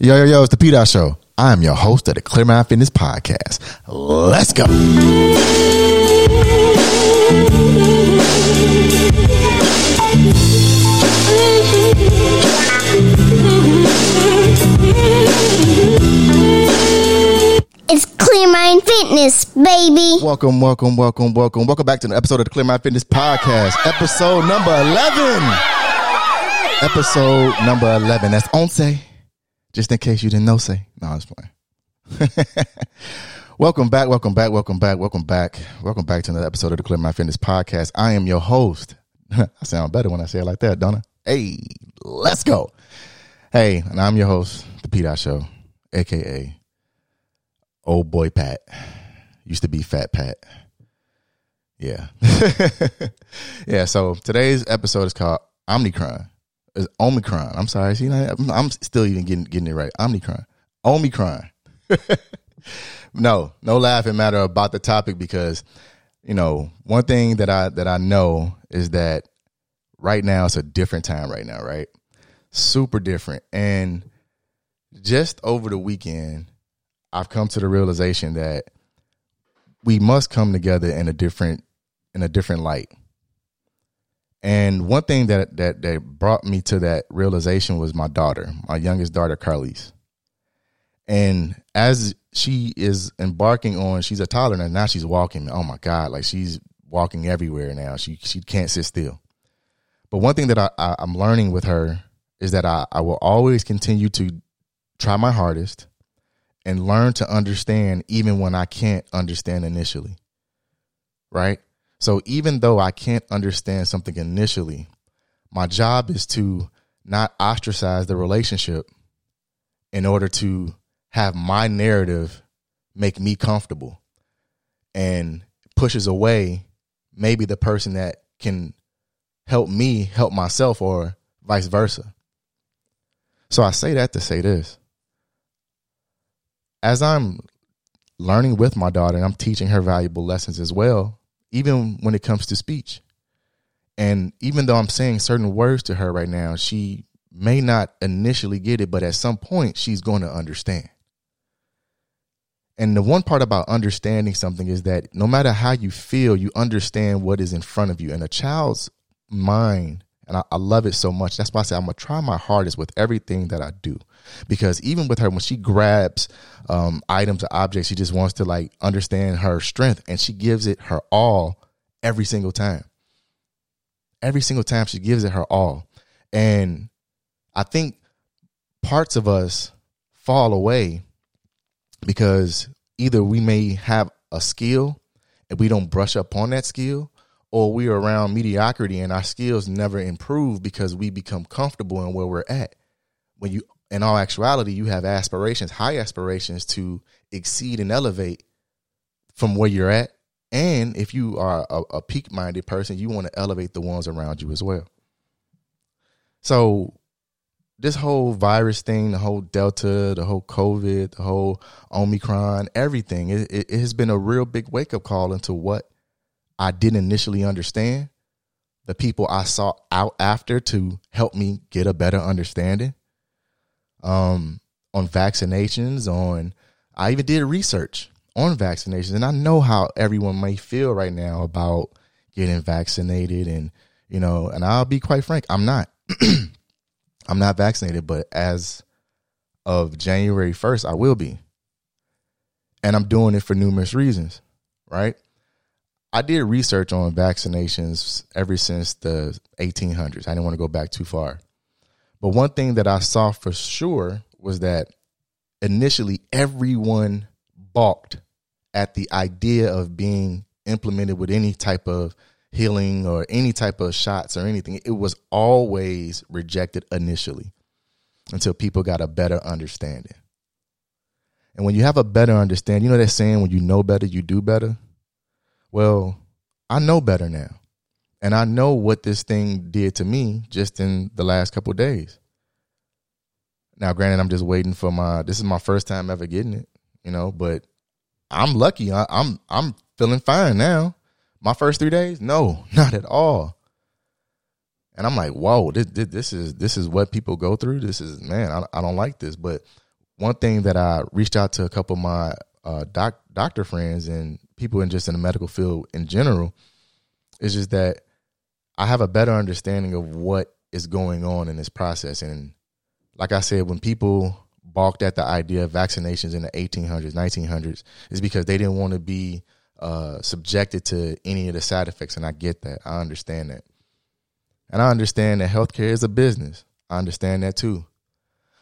Yo, yo, yo, it's the P Dot Show. I am your host of the Clear Mind Fitness Podcast. Let's go. It's Clear Mind Fitness, baby. Welcome, welcome, welcome, welcome. Welcome back to an episode of the Clear Mind Fitness Podcast, episode number 11. Episode number 11. That's on say, just in case you didn't know, say. No, I was playing. welcome back, welcome back, welcome back, welcome back. Welcome back to another episode of the Clear Mind Fitness Podcast. I am your host. I sound better when I say it like that, don't I? Hey, let's go. Hey, and I'm your host, the P Dot Show, aka Old Boy Pat. Used to be Fat Pat. Yeah. yeah, so today's episode is called Omnicron. Omicron. I'm sorry. See, I'm still even getting getting it right. Omicron. Omicron. no, no laughing matter about the topic because, you know, one thing that I that I know is that right now it's a different time right now, right? Super different. And just over the weekend, I've come to the realization that we must come together in a different in a different light. And one thing that that that brought me to that realization was my daughter, my youngest daughter, Carlise. And as she is embarking on, she's a toddler and now she's walking. Oh my God, like she's walking everywhere now. She she can't sit still. But one thing that I, I, I'm learning with her is that I, I will always continue to try my hardest and learn to understand even when I can't understand initially. Right? So even though I can't understand something initially, my job is to not ostracize the relationship in order to have my narrative make me comfortable and pushes away maybe the person that can help me help myself or vice versa. So I say that to say this. As I'm learning with my daughter and I'm teaching her valuable lessons as well, even when it comes to speech. And even though I'm saying certain words to her right now, she may not initially get it, but at some point she's going to understand. And the one part about understanding something is that no matter how you feel, you understand what is in front of you. And a child's mind, and I, I love it so much. That's why I say I'm gonna try my hardest with everything that I do, because even with her, when she grabs um, items or objects, she just wants to like understand her strength, and she gives it her all every single time. Every single time she gives it her all, and I think parts of us fall away because either we may have a skill and we don't brush up on that skill or we're around mediocrity and our skills never improve because we become comfortable in where we're at when you in all actuality you have aspirations high aspirations to exceed and elevate from where you're at and if you are a, a peak minded person you want to elevate the ones around you as well so this whole virus thing, the whole Delta, the whole COVID, the whole Omicron, everything, it, it, it has been a real big wake up call into what I didn't initially understand. The people I sought out after to help me get a better understanding. Um, on vaccinations, on I even did research on vaccinations, and I know how everyone may feel right now about getting vaccinated, and you know, and I'll be quite frank, I'm not. I'm not vaccinated, but as of January 1st, I will be. And I'm doing it for numerous reasons, right? I did research on vaccinations ever since the 1800s. I didn't want to go back too far. But one thing that I saw for sure was that initially everyone balked at the idea of being implemented with any type of healing or any type of shots or anything. It was always rejected initially until people got a better understanding. And when you have a better understanding, you know that saying, when you know better, you do better? Well, I know better now. And I know what this thing did to me just in the last couple days. Now, granted, I'm just waiting for my. This is my first time ever getting it, you know. But I'm lucky. I, I'm I'm feeling fine now. My first three days, no, not at all. And I'm like, whoa, this, this, is this is what people go through. This is man, I, I don't like this. But one thing that I reached out to a couple of my uh, doc, doctor friends and people in just in the medical field in general is just that I have a better understanding of what is going on in this process. And like I said, when people balked at the idea of vaccinations in the 1800s, 1900s, is because they didn't want to be uh, subjected to any of the side effects. And I get that. I understand that. And I understand that healthcare is a business. I understand that too.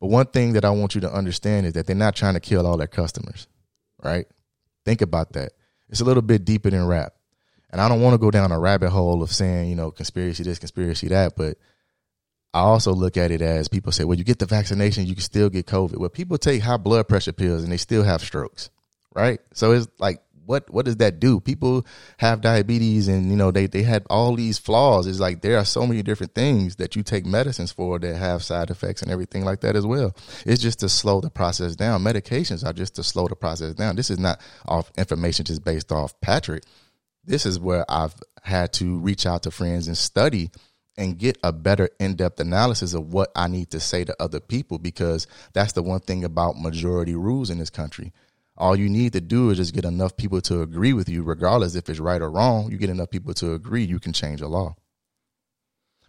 But one thing that I want you to understand is that they're not trying to kill all their customers, right? Think about that. It's a little bit deeper than rap. And I don't want to go down a rabbit hole of saying, you know, conspiracy this, conspiracy that, but I also look at it as people say, well, you get the vaccination, you can still get COVID. Well, people take high blood pressure pills and they still have strokes, right? So it's like what what does that do? People have diabetes and you know they they had all these flaws. It's like there are so many different things that you take medicines for that have side effects and everything like that as well. It's just to slow the process down. Medications are just to slow the process down. This is not off information just based off Patrick. This is where I've had to reach out to friends and study and get a better in-depth analysis of what I need to say to other people because that's the one thing about majority rules in this country all you need to do is just get enough people to agree with you, regardless if it's right or wrong. You get enough people to agree, you can change a law.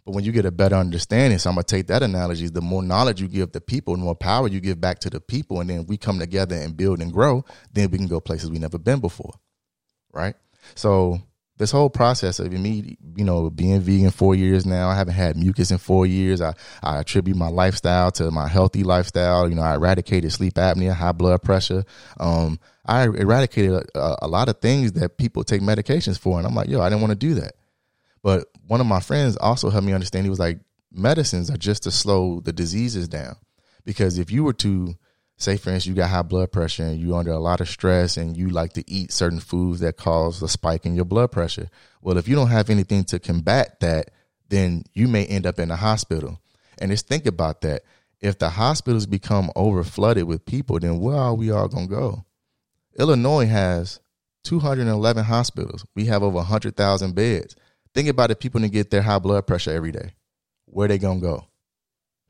But when you get a better understanding, so I'm gonna take that analogy: the more knowledge you give the people, the more power you give back to the people, and then we come together and build and grow. Then we can go places we never been before, right? So this whole process of me, you know, being vegan four years now, I haven't had mucus in four years. I, I attribute my lifestyle to my healthy lifestyle. You know, I eradicated sleep apnea, high blood pressure. Um, I eradicated a, a, lot of things that people take medications for. And I'm like, yo, I didn't want to do that. But one of my friends also helped me understand. He was like, medicines are just to slow the diseases down. Because if you were to say for instance you got high blood pressure and you under a lot of stress and you like to eat certain foods that cause a spike in your blood pressure. Well if you don't have anything to combat that then you may end up in the hospital. And just think about that. If the hospitals become over flooded with people then where are we all going to go? Illinois has 211 hospitals. We have over 100000 beds. Think about if people didn't get their high blood pressure every day. Where they going to go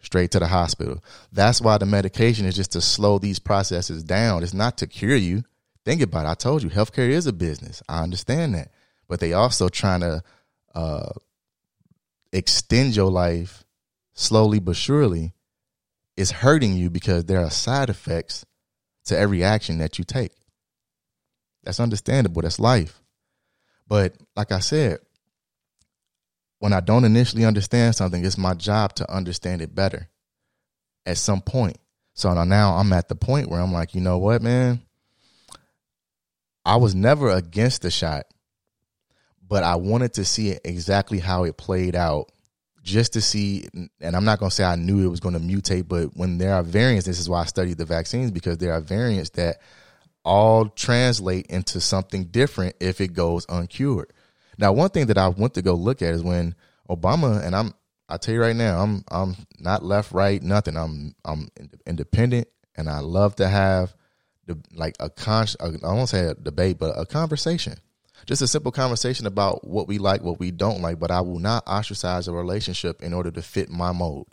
straight to the hospital. That's why the medication is just to slow these processes down. It's not to cure you. Think about it. I told you, healthcare is a business. I understand that. But they also trying to uh, extend your life slowly but surely. It's hurting you because there are side effects to every action that you take. That's understandable. That's life. But like I said, when I don't initially understand something, it's my job to understand it better at some point. So now I'm at the point where I'm like, you know what, man? I was never against the shot, but I wanted to see exactly how it played out just to see. And I'm not going to say I knew it was going to mutate, but when there are variants, this is why I studied the vaccines because there are variants that all translate into something different if it goes uncured. Now, one thing that I went to go look at is when Obama and I'm I tell you right now, I'm I'm not left, right, nothing. I'm I'm independent, and I love to have the like a con. I won't say a debate, but a conversation, just a simple conversation about what we like, what we don't like. But I will not ostracize a relationship in order to fit my mode,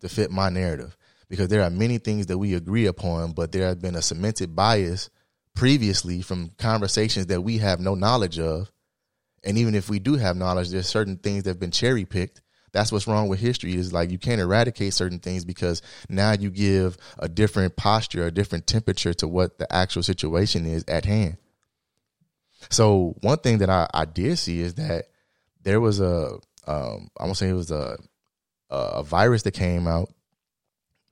to fit my narrative, because there are many things that we agree upon, but there has been a cemented bias previously from conversations that we have no knowledge of and even if we do have knowledge, there's certain things that have been cherry picked. That's what's wrong with history is like you can't eradicate certain things because now you give a different posture, a different temperature to what the actual situation is at hand. So one thing that I, I did see is that there was a um, I won't say it was a a virus that came out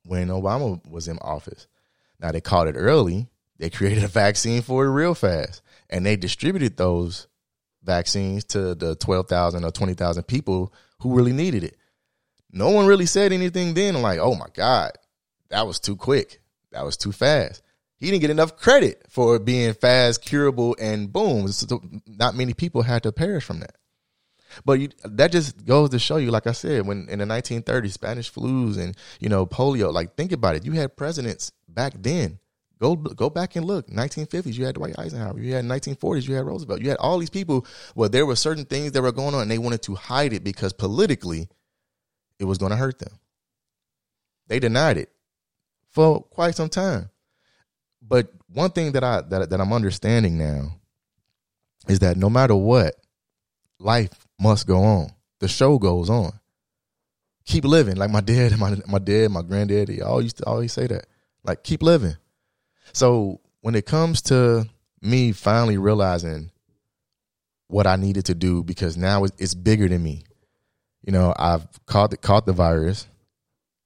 when Obama was in office. Now they caught it early. They created a vaccine for it real fast, and they distributed those vaccines to the 12,000 or 20,000 people who really needed it. No one really said anything then like, oh my God, that was too quick. That was too fast. He didn't get enough credit for being fast, curable, and boom. Not many people had to perish from that. But you, that just goes to show you, like I said, when in the 1930s, Spanish flus and you know polio. Like think about it. You had presidents back then Go go back and look. 1950s, you had Dwight Eisenhower. You had 1940s, you had Roosevelt. You had all these people Well, there were certain things that were going on, and they wanted to hide it because politically, it was going to hurt them. They denied it for quite some time. But one thing that I that, that I'm understanding now is that no matter what, life must go on. The show goes on. Keep living. Like my dad, my my dad, my granddaddy all used to always say that. Like keep living. So when it comes to me finally realizing what I needed to do because now it's bigger than me. You know, I've caught the, caught the virus.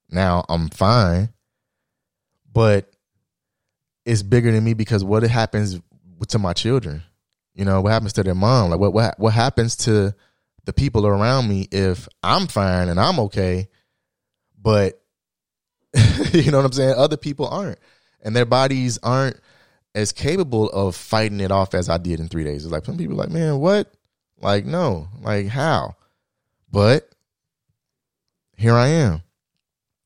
Now I'm fine, but it's bigger than me because what happens to my children? You know, what happens to their mom? Like what what what happens to the people around me if I'm fine and I'm okay, but you know what I'm saying? Other people aren't, and their bodies aren't as capable of fighting it off as I did in three days. It's like some people like, man, what? Like, no, like how? But here I am.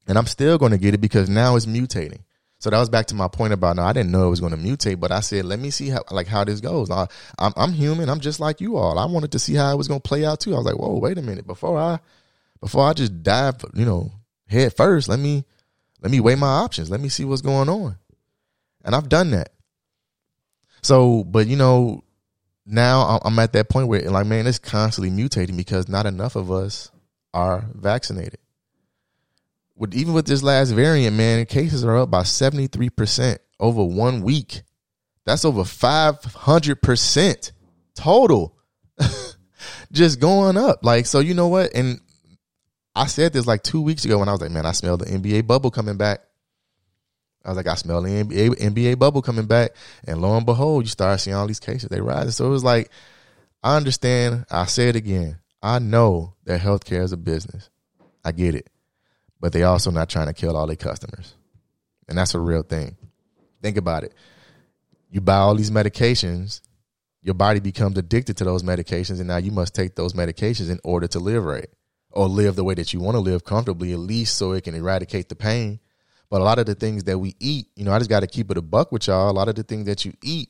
And I'm still going to get it because now it's mutating. So that was back to my point about now I didn't know it was going to mutate, but I said, let me see how like how this goes. I, I'm, I'm human. I'm just like you all. I wanted to see how it was going to play out too. I was like, whoa, wait a minute. Before I, before I just dive, you know, head first, let me, let me weigh my options. Let me see what's going on. And I've done that. So, but you know, now I'm at that point where like, man, it's constantly mutating because not enough of us are vaccinated. With even with this last variant, man, cases are up by 73% over one week. That's over 500% total. Just going up. Like, so you know what? And I said this like two weeks ago when I was like, man, I smell the NBA bubble coming back. I was like, I smell the NBA, NBA bubble coming back. And lo and behold, you start seeing all these cases, they rise. So it was like, I understand. I say it again. I know that healthcare is a business. I get it. But they also not trying to kill all their customers. And that's a real thing. Think about it. You buy all these medications, your body becomes addicted to those medications, and now you must take those medications in order to live right or live the way that you want to live comfortably, at least so it can eradicate the pain but a lot of the things that we eat, you know, I just got to keep it a buck with y'all. A lot of the things that you eat,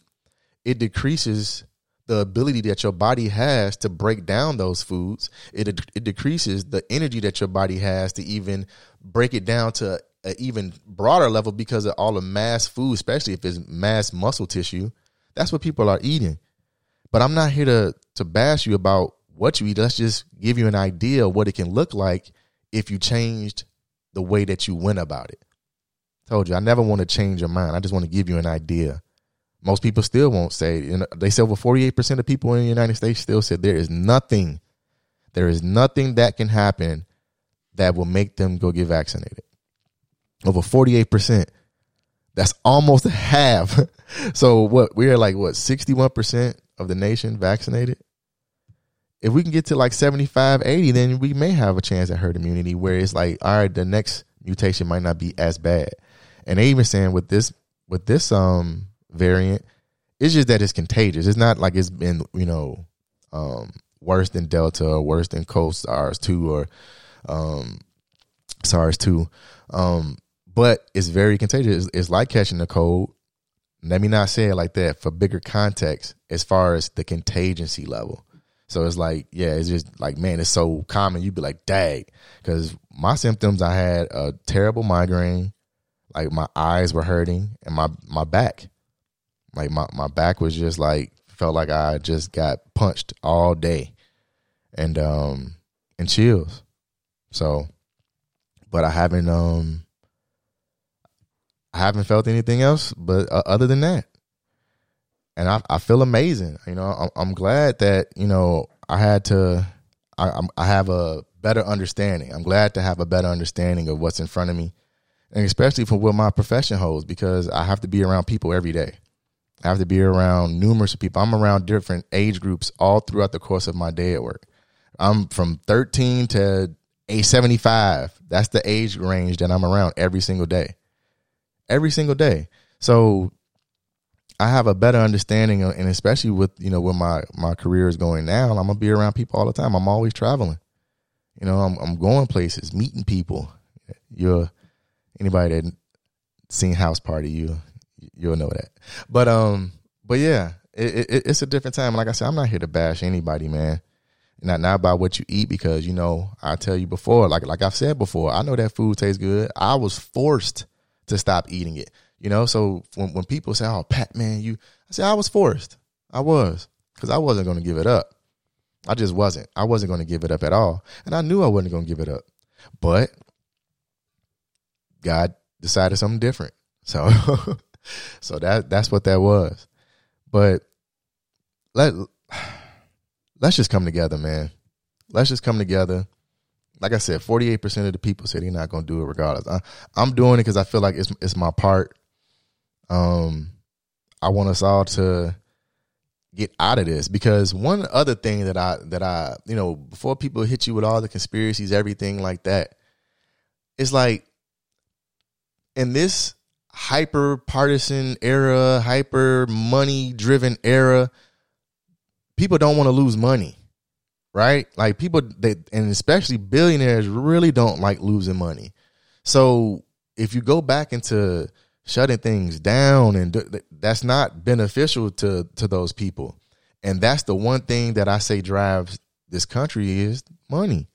it decreases the ability that your body has to break down those foods. It it decreases the energy that your body has to even break it down to an even broader level because of all the mass food, especially if it's mass muscle tissue. That's what people are eating. But I'm not here to to bash you about what you eat. Let's just give you an idea of what it can look like if you changed the way that you went about it. Told you, I never want to change your mind. I just want to give you an idea. Most people still won't say. You know, they say over 48% of people in the United States still said there is nothing, there is nothing that can happen that will make them go get vaccinated. Over 48%. That's almost half. so what we're like what 61% of the nation vaccinated? If we can get to like 75, 80, then we may have a chance at herd immunity where it's like, all right, the next mutation might not be as bad. And they even saying with this with this um variant, it's just that it's contagious. It's not like it's been you know um, worse than Delta or worse than Coast SARS two or um, SARS two, um, but it's very contagious. It's, it's like catching a cold. Let me not say it like that for bigger context as far as the contagioncy level. So it's like, yeah, it's just like, man, it's so common. You'd be like, dag. Because my symptoms, I had a terrible migraine, like my eyes were hurting and my my back. Like my my back was just like felt like I just got punched all day. And um and chills. So but I haven't um I haven't felt anything else but uh, other than that. And I I feel amazing. You know I'm, I'm glad that you know I had to I I have a better understanding. I'm glad to have a better understanding of what's in front of me and especially for what my profession holds because I have to be around people every day. I have to be around numerous people. I'm around different age groups all throughout the course of my day at work. I'm from 13 to a 75. That's the age range that I'm around every single day. Every single day. So I have a better understanding, and especially with you know where my my career is going now, I'm gonna be around people all the time. I'm always traveling. You know, I'm I'm going places, meeting people. You're anybody that seen House Party, you you'll know that. But um, but yeah, it, it, it's a different time. Like I said, I'm not here to bash anybody, man. Not not about what you eat because you know I tell you before, like like I've said before, I know that food tastes good. I was forced to stop eating it. You know, so when when people say, "Oh, Pat, man, you," I say I was forced. I was because I wasn't going to give it up. I just wasn't. I wasn't going to give it up at all, and I knew I wasn't going to give it up. But God decided something different. So, so that that's what that was. But let let's just come together, man. Let's just come together. Like I said, forty eight percent of the people said they're not going to do it regardless. I, I'm doing it because I feel like it's it's my part. Um, I want us all to get out of this because one other thing that I that I you know before people hit you with all the conspiracies, everything like that, it's like in this hyper partisan era, hyper money driven era, people don't want to lose money, right? Like people, they, and especially billionaires, really don't like losing money. So if you go back into shutting things down, and that's not beneficial to to those people, and that's the one thing that I say drives this country is money.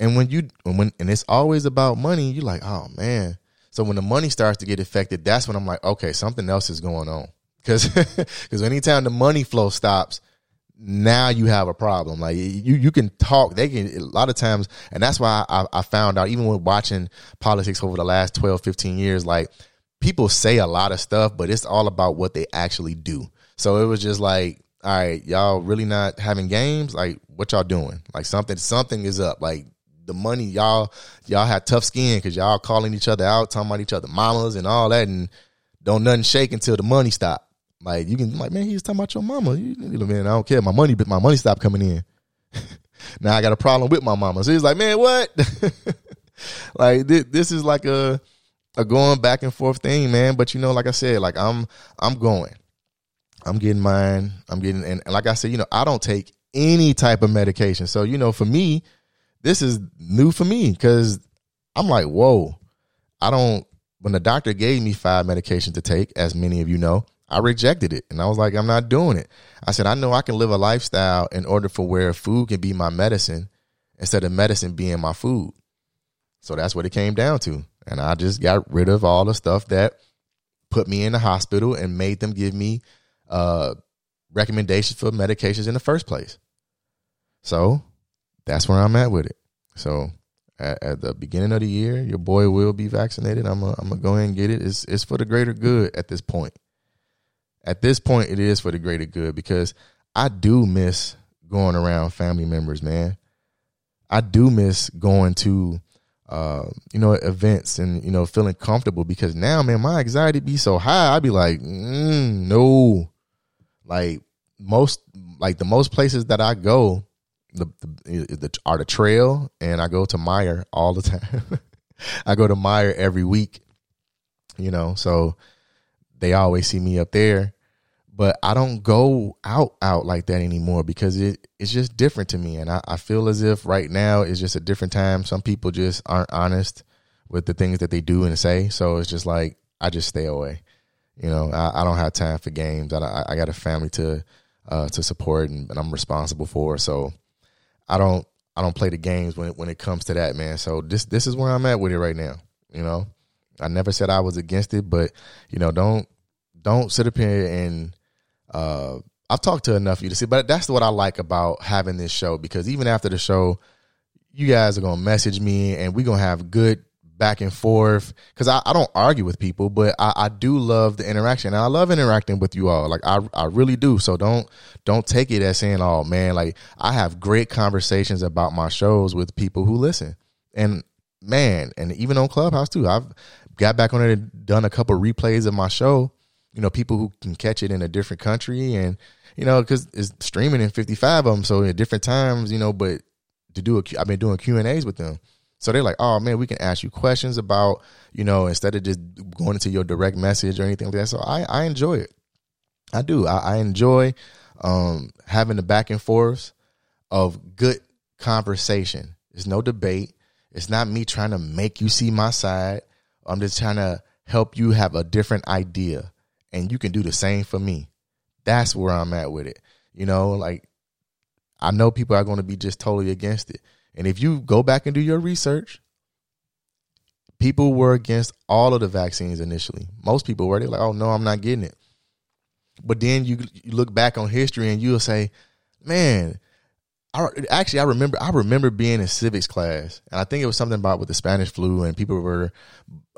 And when you when and it's always about money, you're like, oh man. So when the money starts to get affected, that's when I'm like, okay, something else is going on. Because because anytime the money flow stops, now you have a problem. Like you, you can talk. They can a lot of times, and that's why I, I found out even with watching politics over the last 12, 15 years, like people say a lot of stuff, but it's all about what they actually do. So it was just like, all right, y'all really not having games. Like what y'all doing? Like something, something is up. Like the money, y'all, y'all had tough skin because y'all calling each other out, talking about each other mamas and all that, and don't nothing shake until the money stop. Like you can like, man, he's talking about your mama. You, know, man, I don't care. My money, but my money stopped coming in. now I got a problem with my mama. So he's like, man, what? like this, this is like a a going back and forth thing, man. But you know, like I said, like I'm I'm going. I'm getting mine. I'm getting and like I said, you know, I don't take any type of medication. So, you know, for me, this is new for me because I'm like, whoa. I don't when the doctor gave me five medications to take, as many of you know, I rejected it. And I was like, I'm not doing it. I said, I know I can live a lifestyle in order for where food can be my medicine instead of medicine being my food. So that's what it came down to. And I just got rid of all the stuff that put me in the hospital and made them give me uh, recommendations for medications in the first place. So that's where I'm at with it. So at, at the beginning of the year, your boy will be vaccinated. I'm gonna go ahead and get it. It's it's for the greater good at this point at this point it is for the greater good because I do miss going around family members, man. I do miss going to uh, you know, events and you know, feeling comfortable because now, man, my anxiety be so high. I'd be like, mm, no, like most, like the most places that I go, the, the, the are the trail, and I go to Meijer all the time. I go to Meijer every week, you know, so they always see me up there but I don't go out out like that anymore because it it's just different to me, and I, I feel as if right now is just a different time. Some people just aren't honest with the things that they do and say, so it's just like I just stay away. You know, I, I don't have time for games. I, I got a family to uh, to support and, and I'm responsible for, so I don't I don't play the games when when it comes to that, man. So this this is where I'm at with it right now. You know, I never said I was against it, but you know, don't don't sit up here and uh, I've talked to enough of you to see, but that's what I like about having this show because even after the show, you guys are gonna message me and we're gonna have good back and forth because I, I don't argue with people, but I, I do love the interaction and I love interacting with you all. Like I I really do. So don't don't take it as saying, oh man, like I have great conversations about my shows with people who listen. And man, and even on Clubhouse too. I've got back on it and done a couple replays of my show you know, people who can catch it in a different country and, you know, cause it's streaming in 55 of them. So at different times, you know, but to do a, I've been doing Q and A's with them. So they're like, oh man, we can ask you questions about, you know, instead of just going into your direct message or anything like that. So I, I enjoy it. I do. I, I enjoy um, having the back and forth of good conversation. It's no debate. It's not me trying to make you see my side. I'm just trying to help you have a different idea and you can do the same for me. That's where I'm at with it. You know, like I know people are going to be just totally against it. And if you go back and do your research, people were against all of the vaccines initially. Most people were. They're like, oh, no, I'm not getting it. But then you, you look back on history and you'll say, man, I, actually, I remember I remember being in civics class, and I think it was something about with the Spanish flu, and people were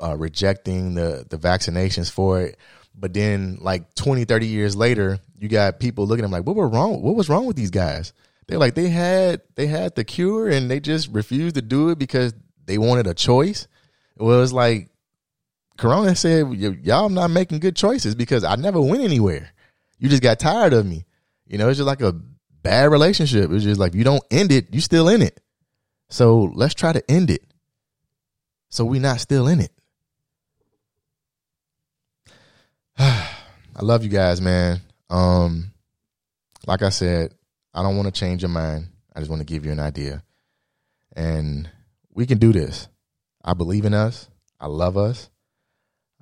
uh, rejecting the the vaccinations for it. But then, like 20, 30 years later, you got people looking at them like, "What were wrong? What was wrong with these guys?" They're like, they had they had the cure, and they just refused to do it because they wanted a choice. It was like Corona said, "Y'all not making good choices because I never went anywhere. You just got tired of me." You know, it's just like a bad relationship. It's just like you don't end it, you still in it. So let's try to end it. So we not still in it. I love you guys, man. Um, like I said, I don't want to change your mind. I just want to give you an idea. And we can do this. I believe in us. I love us.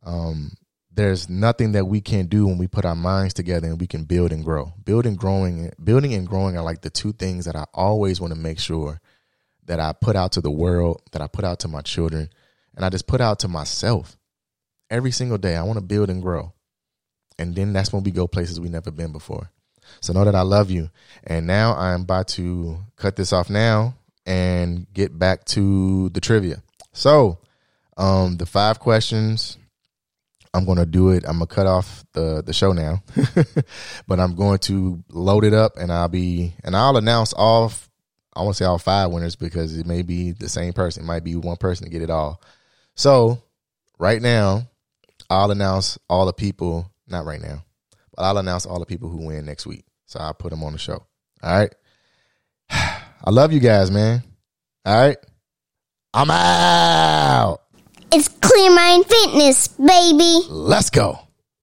Um, there's nothing that we can't do when we put our minds together and we can build and grow. Building, growing, building and growing are like the two things that I always want to make sure that I put out to the world, that I put out to my children, and I just put out to myself every single day. I want to build and grow. And then that's when we go places we've never been before. So know that I love you. And now I'm about to cut this off now and get back to the trivia. So, um, the five questions I'm to do it. I'm to cut off the the show now, but I'm going to load it up and I'll be and I'll announce all. I want to say all five winners because it may be the same person. It might be one person to get it all. So right now, I'll announce all the people. Not right now, but I'll announce all the people who win next week. So I'll put them on the show. All right. I love you guys, man. All right. I'm out. It's Clear Mind Fitness, baby. Let's go.